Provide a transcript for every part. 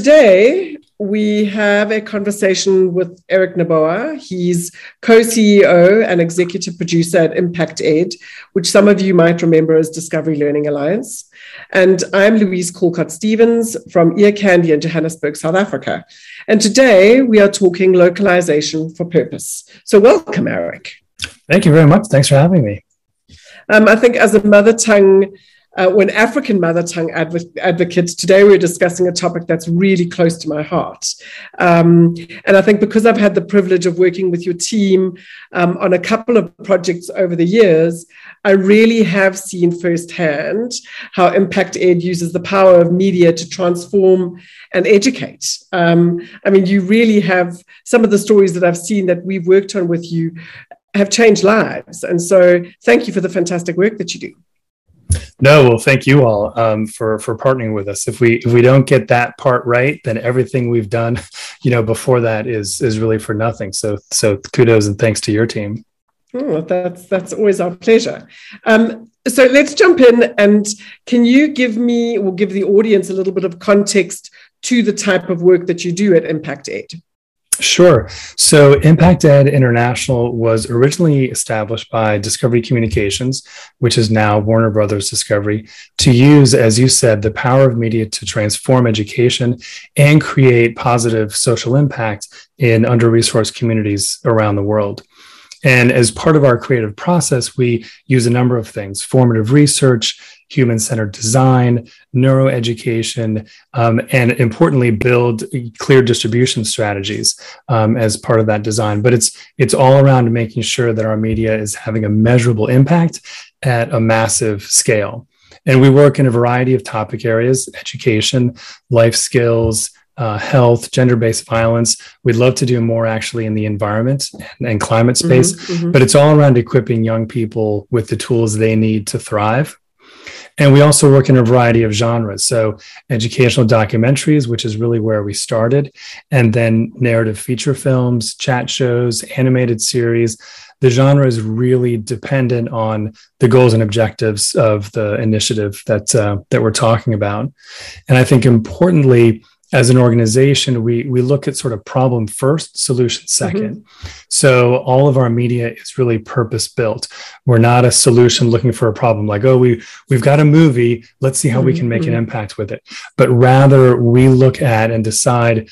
today we have a conversation with Aric Noboa. He's co CEO and executive producer at Impact Ed, which some of you might remember as Discovery Learning Alliance. And I'm Louise Callcot-Stevens from EarCandy in Johannesburg, South Africa. And today we are talking localization for purpose. So, welcome, Aric. Thank you very much. Thanks for having me. Um, I think as a mother tongue uh, when African mother tongue adv- advocates, today we're discussing a topic that's really close to my heart. Um, and I think because I've had the privilege of working with your team um, on a couple of projects over the years, I really have seen firsthand how Impact Ed uses the power of media to transform and educate. Um, I mean, you really have some of the stories that I've seen that we've worked on with you have changed lives. And so thank you for the fantastic work that you do. No, well, thank you all um, for for partnering with us. If we if we don't get that part right, then everything we've done, you know, before that is is really for nothing. So so kudos and thanks to your team. Oh, that's that's always our pleasure. Um, so let's jump in and can you give me or give the audience a little bit of context to the type of work that you do at Impact Ed? Sure. So Impact Ed International was originally established by Discovery Communications, which is now Warner Brothers Discovery, to use, as you said, the power of media to transform education and create positive social impact in under resourced communities around the world. And as part of our creative process, we use a number of things formative research, human centered design, neuroeducation, um, and importantly, build clear distribution strategies um, as part of that design. But it's it's all around making sure that our media is having a measurable impact at a massive scale. And we work in a variety of topic areas education, life skills, uh, health, gender based violence. We'd love to do more actually in the environment and, and climate mm-hmm, space, mm-hmm, mm-hmm. but it's all around equipping young people with the tools they need to thrive. And we also work in a variety of genres. So, educational documentaries, which is really where we started, and then narrative feature films, chat shows, animated series. The genre is really dependent on the goals and objectives of the initiative that uh, that we're talking about. And I think importantly, as an organization, we we look at sort of problem first, solution 2nd mm-hmm. So all of our media is really purpose built. We're not a solution looking for a problem like, oh, we we've got a movie, let's see how mm-hmm. we can make an mm-hmm. impact with it. But rather, we look at and decide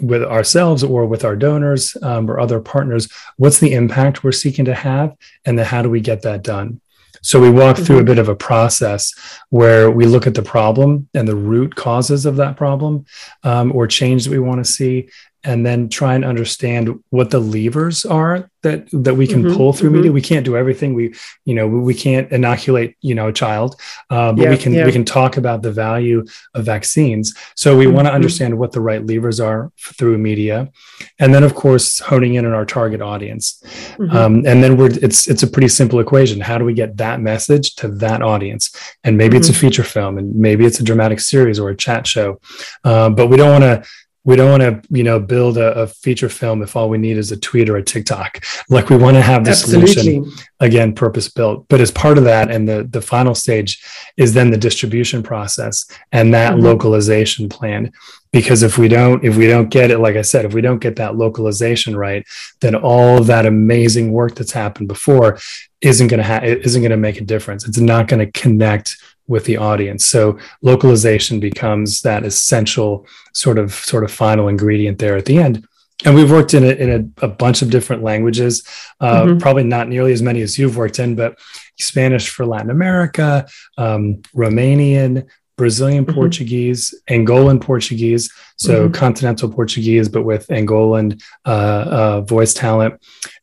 with ourselves or with our donors um, or other partners, what's the impact we're seeking to have, and then how do we get that done? So we walk mm-hmm. through a mm-hmm. bit of a process where we look at the problem and the root causes of that problem um, or change that we want to see, and then try and understand what the levers are that that we can mm-hmm, pull through mm-hmm. media. We can't do everything. We you know we can't inoculate you know a child, uh, but yeah, we can yeah. we can talk about the value of vaccines. So we mm-hmm. want to understand what the right levers are through media, and then of course honing in on our target audience. Mm-hmm. Um, and then we're it's it's a pretty simple equation. How do we get that message to that audience? And maybe it's a mm-hmm. feature film, and maybe it's a dramatic series or a chat show, uh, but we don't want to we don't want to you know build a, a, feature film if all we need is a tweet or a tiktok like we want to have the Absolutely. solution again purpose built but as part of that and the the final stage is then the distribution process and that mm-hmm. localization plan because if we don't if we don't get it like i said if we don't get that localization right then all of that amazing work that's happened before isn't going to ha- isn't going to make a difference it's not going to connect with the audience. So localization becomes that essential sort of sort of final ingredient there at the end. And we've worked in a, in a, a bunch of different languages, uh, mm-hmm. probably not nearly as many as you've worked in, but Spanish for Latin America, um, Romanian, Brazilian mm-hmm. Portuguese, Angolan Portuguese, so mm-hmm. continental Portuguese, but with Angolan uh, uh, voice talent,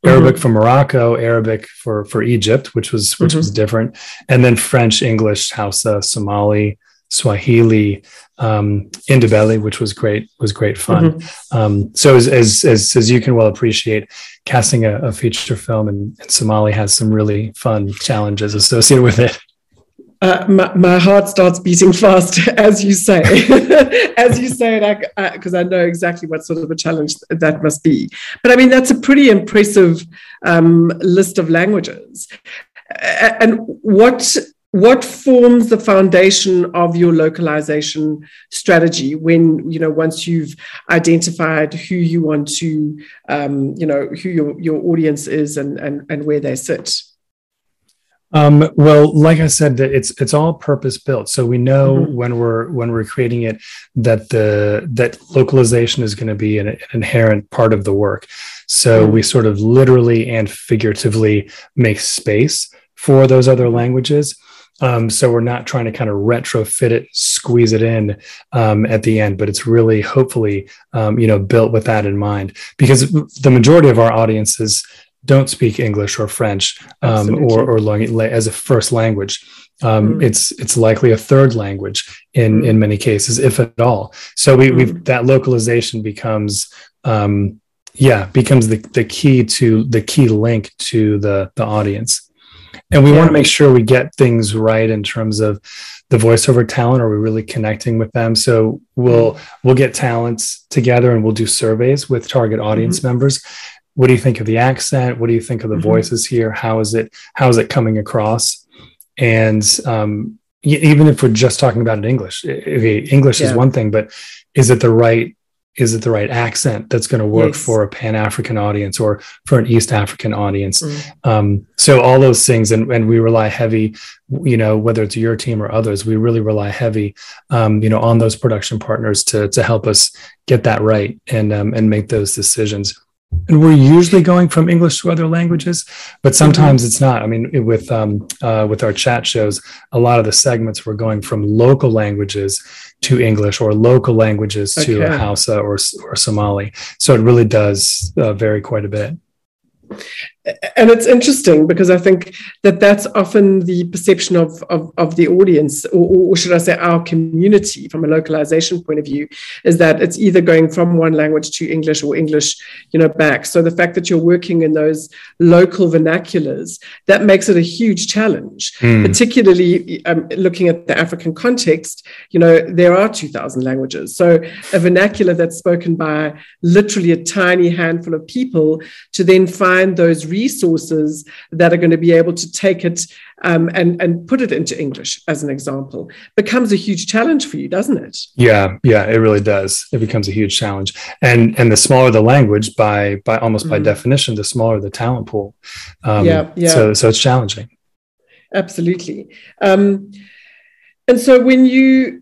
Arabic mm-hmm. for Morocco, Arabic for for Egypt, which was which was mm-hmm. different, and then French, English, Hausa, Somali, Swahili, um, Ndebele, which was great was great fun. Mm-hmm. Um, so as, as, as as you can well appreciate, casting a, a feature film in, in Somali has some really fun challenges associated with it uh, my, my, heart starts beating fast as you say. As you say it because I, I, I, know exactly what sort of a challenge that must be. But i mean that's a pretty impressive um, list of languages. And what what forms the foundation of your localization strategy when you know once you've identified who you want to um, you know who your, your audience is and, and and where they sit um, well, like I said, it's it's all purpose built. So we know mm-hmm. when we're when we're creating it that the that localization is going to be an, an, inherent part of the work. So mm-hmm. we sort of literally and figuratively make space for those other languages. Um, so we're not trying to kind of retrofit it, squeeze it in um, at the end, but it's really hopefully um, you know built with that in mind because the majority of our audiences don't speak English or French um, or, or as a first language. Um, mm. It's it's likely a third language in mm. in many cases, if at all. So we mm. that localization becomes um, yeah becomes the, the key to the key link to the the audience, and we yeah. want to make sure we get things right in terms of the voiceover talent. Are we really connecting with them? So we'll mm. we'll get talents together and we'll do surveys with target audience mm-hmm. members what do you think of the accent what do you think of the mm-hmm. voices here how is it how is it coming across and um, even if we're just talking about it in english english yeah. is one thing but is it the right is it the right accent that's going to work yes. for a pan african audience or for an east african audience mm. um, so all those things and, and we rely heavy you know whether it's your team or others we really rely heavy um, you know on those production partners to to help us get that right and um, and make those decisions and we're usually going from English to other languages, but sometimes mm-hmm. it's not. I mean, with um, uh, with our chat shows, a lot of the segments we're going from local languages to English or local languages okay. to Hausa or or Somali. So it really does uh, vary quite a bit and it's interesting because I think that that's often the perception of, of, of the audience, or, or, should I say, our community from a localization point of view, is that it's either going from one language to English or English, you know, back. So the fact that you're working in those local vernaculars, that makes it a huge challenge, mm. particularly um, looking at the African context. You know, there are 2,000 languages. So a vernacular that's spoken by literally a tiny handful of people to then find those resources that are going to be able to take it um, and, and put it into English, as an example, becomes a huge challenge for you, doesn't it? Yeah, yeah, it really does. It becomes a huge challenge. And and the smaller the language, by by almost mm. by definition, the smaller the talent pool. Um, yeah, yeah. So so it's challenging. Absolutely. Um, and so when you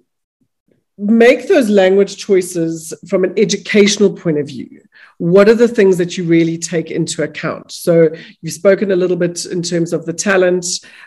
make those language choices from an educational point of view, what are the things that you really take into account? So you've spoken a little bit in terms of the talent.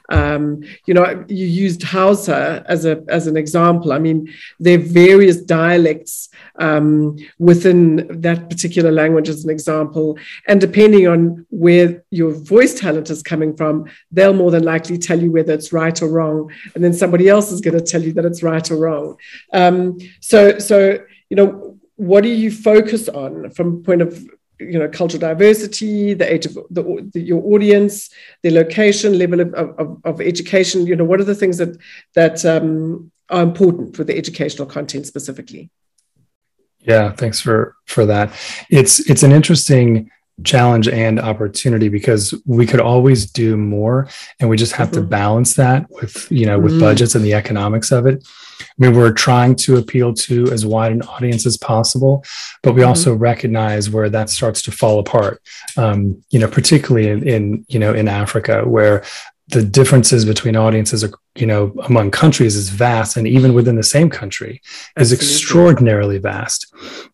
Um, you know, you used Hausa as a as an example. I mean, there are various dialects um, within that particular language, as an example, and depending on where your voice talent is coming from, they'll more than likely tell you whether it's right or wrong, and then somebody else is going to tell you that it's right or wrong. Um, so, so you know what do you focus on from point of you know cultural diversity the age of the, the, your audience the location level of, of, of, education? You know what are the things that that um, are important for the educational content specifically? Yeah thanks for for that. It's it's an interesting challenge and opportunity because we could always do more and we just have mm-hmm. to balance that with you know with mm-hmm. budgets and the economics of it I mean, we're trying to appeal to as wide an audience as possible, but we mm-hmm. also recognize where that starts to fall apart. Um, you know, particularly in, in you know in Africa, where the differences between audiences are, you know among countries is vast and even within the same country is Absolutely. extraordinarily vast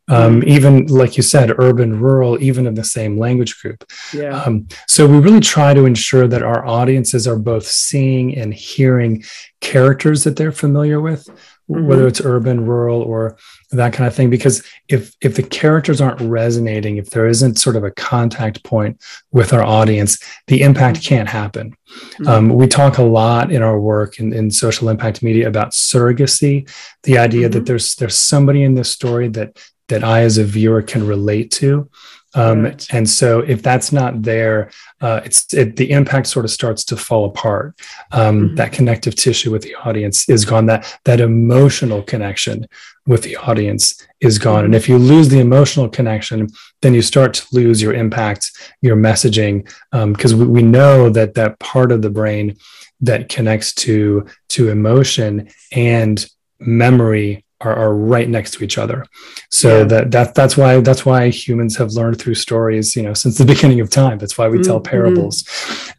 um, mm-hmm. even like you said urban rural even in the same language group yeah. Um, so we really try to ensure that our audiences are both seeing and hearing characters that they're familiar with mm-hmm. whether it's urban, rural, or that kind of thing. Because if if the characters aren't resonating, if there isn't sort of a contact point with our audience, the impact can't happen. Mm-hmm. Um, we talk a lot in our work in, in social impact media about surrogacy, the idea that mm-hmm. there's there's somebody in this story that that I as a viewer can relate to. Um, right. And so, if that's not there, uh, it's it, the impact sort of starts to fall apart. Um, mm-hmm. That connective tissue with the audience is gone. That that emotional connection with the audience is gone. And mm-hmm. if you lose the emotional connection, then you start to lose your impact, your messaging, because um, we, we know that that part of the brain that connects to to emotion and memory are, are right next to each other. So yeah. that that that's why that's why humans have learned through stories, you know, since the beginning of time. That's why we mm-hmm. tell parables,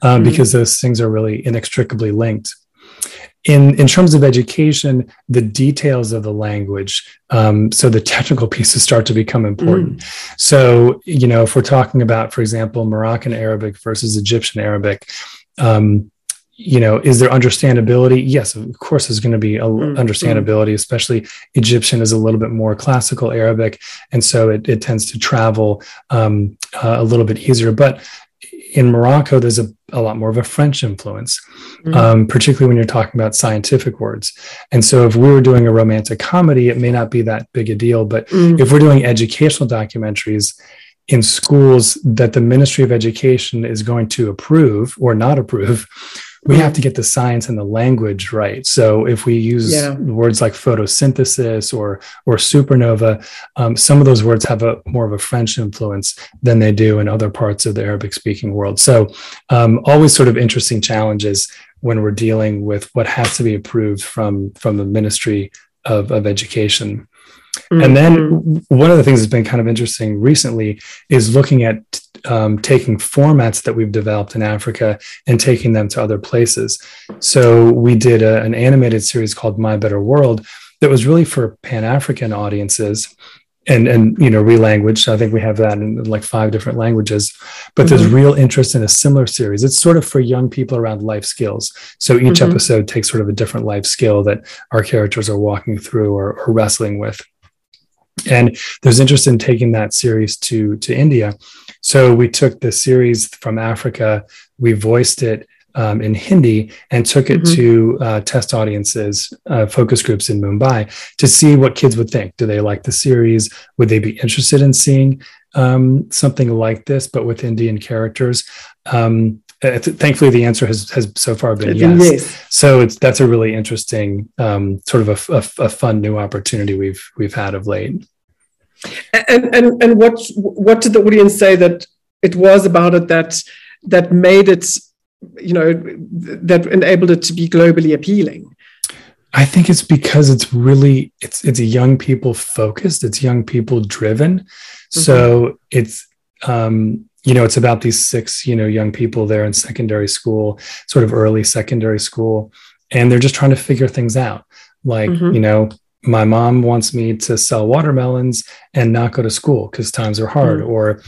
um, mm-hmm. because those things are really inextricably linked. In, in terms of education, the details of the language, um, so the technical pieces start to become important. Mm. So, you know, if we're talking about, for example, Moroccan Arabic versus Egyptian Arabic, um, you know is there understandability yes of course there's going to be a mm-hmm. understandability especially egyptian is a little bit more classical arabic and so it, it tends to travel um, uh, a little bit easier but in morocco there's a, a lot more of a french influence mm-hmm. um, particularly when you're talking about scientific words and so if we were doing a romantic comedy it may not be that big a deal but mm-hmm. if we're doing educational documentaries in schools that the Ministry of Education is going to approve or not approve, we have to get the science and the language right. So if we use yeah. words like photosynthesis or or supernova, um, some of those words have a more of a French influence than they do in other parts of the Arabic speaking world. So um, always sort of interesting challenges when we're dealing with what has to be approved from from the Ministry of, of Education. Mm-hmm. And then mm-hmm. one of the things that's been kind of interesting recently is looking at um, taking formats that we've developed in Africa and taking them to other places. So we did a, an animated series called My Better World that was really for Pan African audiences. And, and you know relanguage i think we have that in, like five different languages but mm-hmm. there's real interest in a similar series it's sort of for young people around life skills so each mm-hmm. episode takes sort of a different life skill that our characters are walking through or, or wrestling with and there's interest in taking that series to to India. So we took the series from Africa, we voiced it um, in Hindi, and took it mm-hmm. to uh, test audiences, uh, focus groups in Mumbai to see what kids would think. Do they like the series? Would they be interested in seeing um, something like this, but with Indian characters? Um, uh, thankfully the answer has has so far been yes. yes. So it's that's a really interesting um, sort of a, a, a, fun new opportunity we've we've had of late. And and and what what did the audience say that it was about it that that made it you know that enabled it to be globally appealing? I think it's because it's really it's it's young people focused, it's young people driven. Mm-hmm. So it's um you know, it's about these six, you know, young people there in secondary school, sort of early secondary school, and they're just trying to figure things out. Like, mm-hmm. you know, my mom wants me to sell watermelons and not go to school because times are hard, mm-hmm. or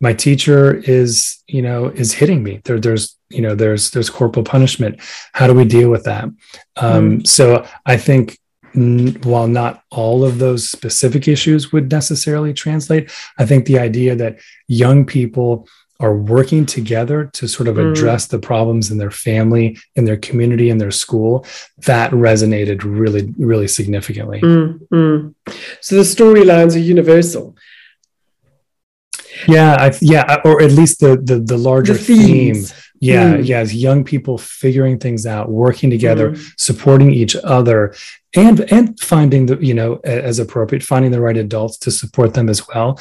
my teacher is, you know, is hitting me. There, there's, you know, there's there's corporal punishment. How do we deal with that? Um, mm-hmm. So I think while not all of those specific issues would necessarily translate, I think the idea that young people are working together to sort of mm. address mm. the problems in their family, in their community, in their school, that resonated really, really significantly. Mm, mm. So the storylines are universal. Yeah, I, yeah, or at least the the, the larger the theme yeah mm. yeah as young people figuring things out working together mm. supporting each other and and finding the you know as appropriate finding the right adults to support them as well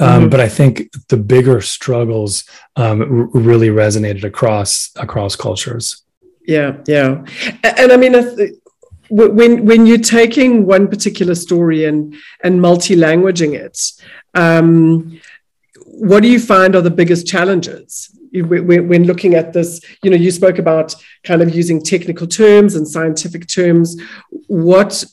um, mm. but i think the bigger struggles um, r- really resonated across across cultures yeah yeah and i mean when when you're taking one particular story and and multi-languaging it um, what do you find are the biggest challenges when looking at this, you know, you spoke about kind of using technical terms and scientific terms. What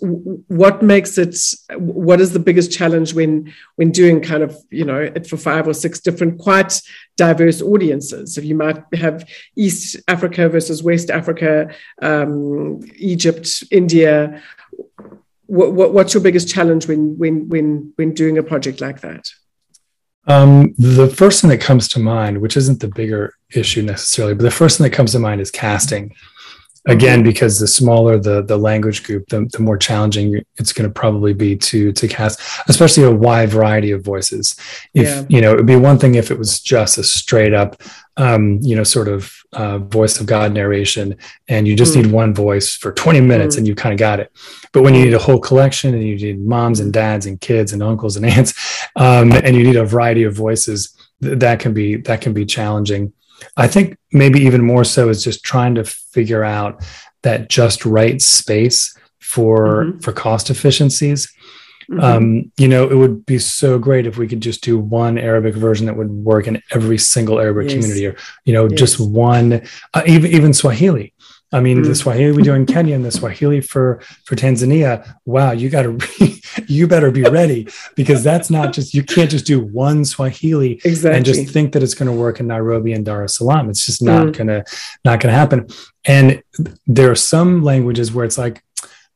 what makes it? What is the biggest challenge when when doing kind of you know it for five or six different quite diverse audiences? so you might have East Africa versus West Africa, um, Egypt, India. What, what, what's your biggest challenge when when when when doing a project like that? Um, the first thing that comes to mind, which isn't the bigger issue necessarily, but the first thing that comes to mind is casting. Again, because the smaller the the language group, the, the more challenging it's going to probably be to to cast, especially a wide variety of voices. If yeah. you know, it'd be one thing if it was just a straight up, um, you know, sort of uh, voice of God narration, and you just mm. need one voice for 20 minutes, mm. and you kind of got it. But when you need a whole collection, and you need moms and dads and kids and uncles and aunts, um, and you need a variety of voices, th- that can be that can be challenging. I think maybe even more so is just trying to figure out that just right space for mm-hmm. for cost efficiencies. Mm-hmm. Um, you know, it would be so great if we could just do one Arabic version that would work in every single Arabic yes. community, or you know, yes. just one, uh, even even Swahili. I mean, mm. the Swahili we do in Kenya and the Swahili for for Tanzania. Wow, you got to you better be ready because that's not just you can't just do one Swahili exactly. and just think that it's going to work in Nairobi and Dar es Salaam. It's just not mm. gonna not gonna happen. And there are some languages where it's like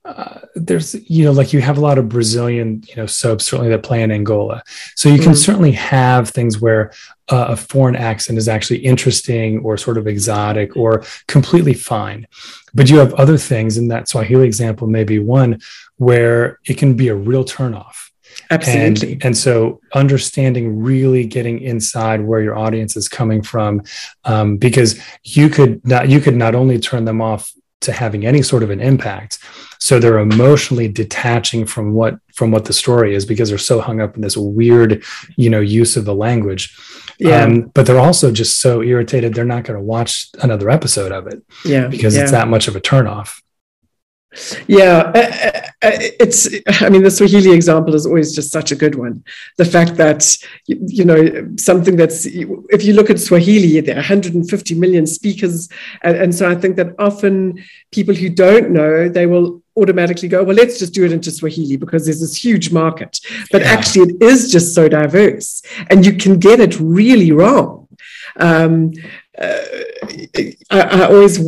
uh, there's you know like you have a lot of brazilian you know soaps certainly that play in angola. So you can mm certainly have things where uh, a foreign accent is actually interesting or sort of exotic or completely fine. But you have other things and that swahili example may be one where it can be a real turnoff. Absolutely. and, and so understanding really getting inside where your audience is coming from um, because you could not you could not only turn them off to having any sort of an impact so they're emotionally detaching from what from what the story is because they're so hung up in this weird you know use of the language yeah. Um, but they're also just so irritated they're not going to watch another episode of it yeah because yeah. it's that much of a turnoff yeah, it's. I mean, the Swahili example is always just such a good one. The fact that you know something that's if you look at Swahili, there are 150 million speakers, and, and so I think that often people who don't know they will automatically go, well, let's just do it into Swahili because there's this huge market. But yeah. actually, it is just so diverse, and you can get it really wrong. Um, uh, I, I always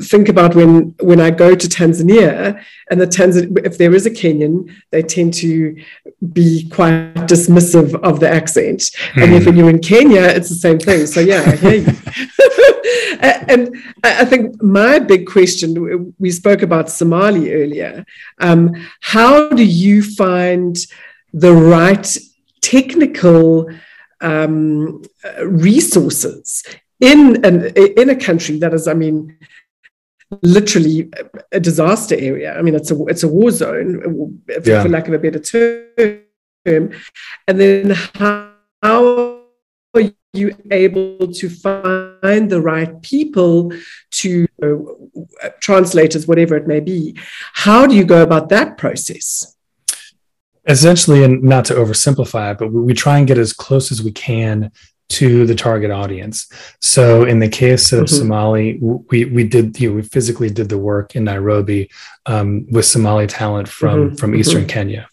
think about when when I go to Tanzania and the Tanzan if there is a Kenyan, they tend to be quite dismissive of the accent. Mm. And if you're in Kenya, it's the same thing. So yeah, I hear you. and I think my big question, we spoke about Somali earlier. Um, how do you find the right technical um, resources in an in a country that is, I mean, literally a disaster area. I mean, it's a it's a war zone, yeah. for lack of a better term. And then how, how are you able to find the right people to uh, translators, whatever it may be? How do you go about that process? Essentially, and not to oversimplify it, but we, we try and get as close as we can to the target audience. So in the case of mm-hmm. Somali, we we did you know, we physically did the work in Nairobi um, with Somali talent from mm-hmm. from Eastern mm-hmm. Kenya,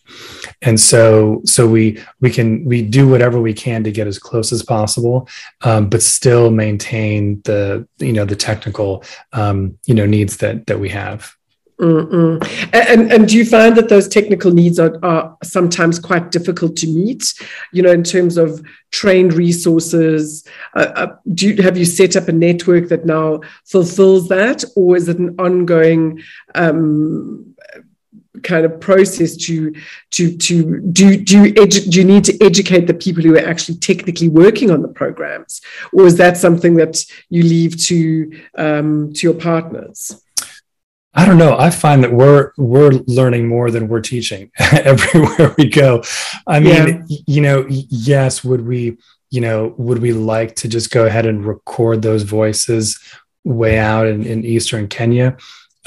and so so we we can we do whatever we can to get as close as possible, um, but still maintain the you know the technical um, you know needs that that we have. Mm-mm. And, and do you find that those technical needs are, are sometimes quite difficult to meet, you know, in terms of trained resources? Uh, uh, do you, have you set up a network that now fulfills that, or is it an ongoing um, kind of process to to to do do you edu- do you need to educate the people who are actually technically working on the programs, or is that something that you leave to um, to your partners? I don't know. I find that we're we're learning more than we're teaching everywhere we go. I mean, yeah. you know, yes, would we, you know, would we like to just go ahead and record those voices way out in, in eastern Kenya?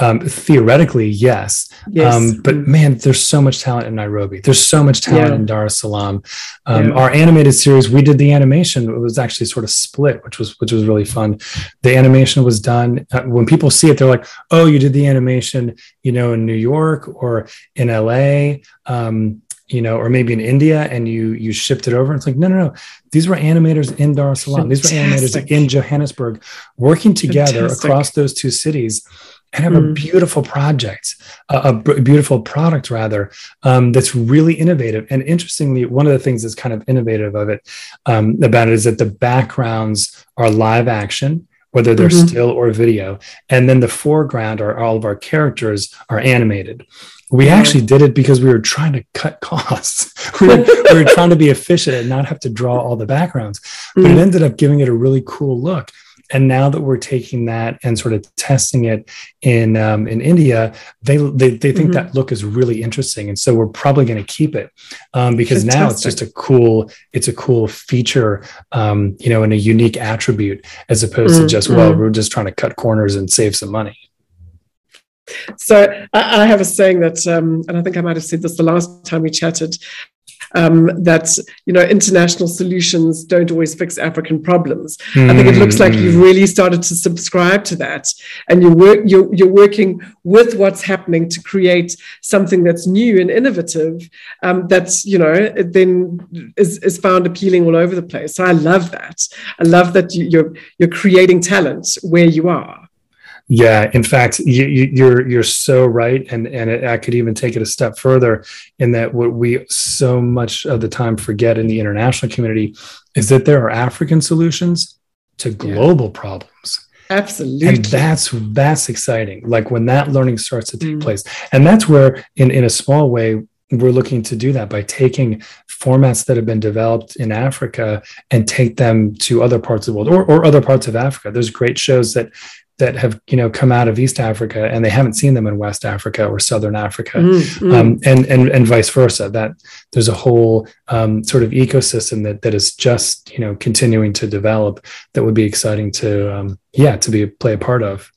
Um, theoretically, yes. yes. Um, but mm. man, there's so much talent in Nairobi. There's so much talent yeah. in Dar es Salaam. Um, yeah. Our animated series, we did the animation. It was actually sort of split, which was which was really fun. The animation was done. Uh, when people see it, they're like, "Oh, you did the animation, you know, in New York or in LA." Um, you know, or maybe in India, and you you shipped it over. It's like, no, no, no. These were animators in Dar es Salaam. These were animators in Johannesburg, working together Fantastic. across those two cities and have mm. a beautiful project, a, a beautiful product rather, um, that's really innovative. And interestingly, one of the things that's kind of innovative of it um, about it is that the backgrounds are live action, whether they're mm-hmm. still or video, and then the foreground or all of our characters are animated. We yeah. actually did it because we were trying to cut costs. we, were, we, were, trying to be efficient and not have to draw all the backgrounds, but mm. it ended up giving it a really cool look and now that we're taking that and sort of testing it in um, in India, they they, they think mm-hmm. that look is really interesting, and so we're probably going to keep it um, because Fantastic. now it's just a cool it's a cool feature, um, you know, and a unique attribute as opposed mm-hmm. to just well, mm-hmm. we're just trying to cut corners and save some money. So I, I have a saying that, um, and I think I might have said this the last time we chatted um, that you know international solutions don't always fix African problems. Mm. I think it looks like you've hmm. really started to subscribe to that, and you work you're, you're working with what's happening to create something that's new and innovative. Um, that's you know then is, is found appealing all over the place. So I love that. I love that you, you're you're creating talent where you are. Yeah, in fact, you, are you're, you're so right, and and it, I could even take it a step further in that what we so much of the time forget in the international community is that there are African solutions to global yeah. problems. Absolutely, and that's that's exciting. Like when that learning starts to take mm. place, and that's where, in in a small way, we're looking to do that by taking formats that have been developed in Africa and take them to other parts of the world or, or other parts of Africa. There's great shows that that have you know come out of East Africa and they haven't seen them in West Africa or Southern Africa, mm-hmm. um, and and and vice versa. That there's a whole um, sort of ecosystem that that is just you know continuing to develop that would be exciting to um, yeah to be play a part of.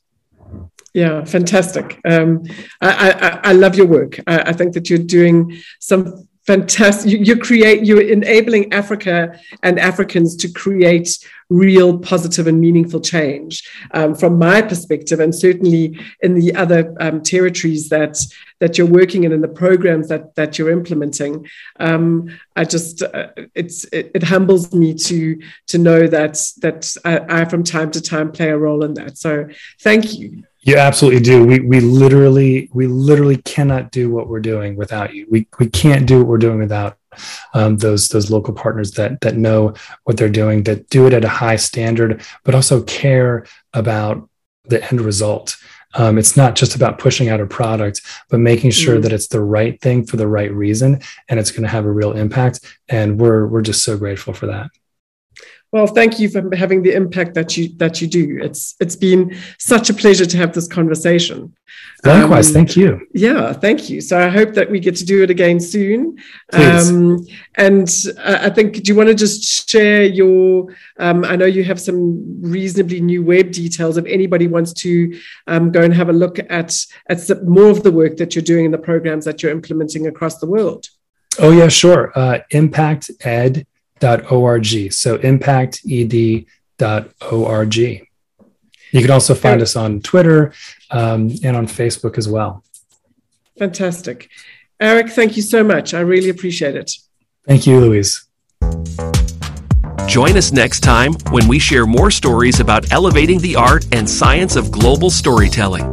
Yeah, fantastic. Um, I, I, I love your work. I, I think that you're doing some fantastic you, you, create you're enabling africa and africans to create real positive and meaningful change um, from my perspective and certainly in the other um, territories that that you're working in and the programs that that you're implementing. Um, i just uh, it's it, it, humbles me to to know that that I, I from time to time play a role in that. So thank you you absolutely do. We we literally we literally cannot do what we're doing without you. We we can't do what we're doing without um, those those local partners that that know what they're doing, that do it at a high standard, but also care about the end result. Um, it's not just about pushing out a product, but making sure mm-hmm. that it's the right thing for the right reason, and it's going to have a real impact. And we're we're just so grateful for that. Well, thank you for having the impact that you that you do. It's it's been such a pleasure to have this conversation. Likewise, um, thank you. Yeah, thank you. So I hope that we get to do it again soon. Um, and uh, I think, do you want to just share your? Um, I know you have some reasonably new web details. If anybody wants to um, go and have a look at at more of the work that you're doing in the programs that you're implementing across the world. Oh yeah, sure. Uh, Impact Ed impacted.org. So impacted.org. You can also find us on Twitter um, and on Facebook as well. Fantastic. Aric, thank you so much. I really appreciate it. Thank you, Louise. Join us next time when we share more stories about elevating the art and science of global storytelling.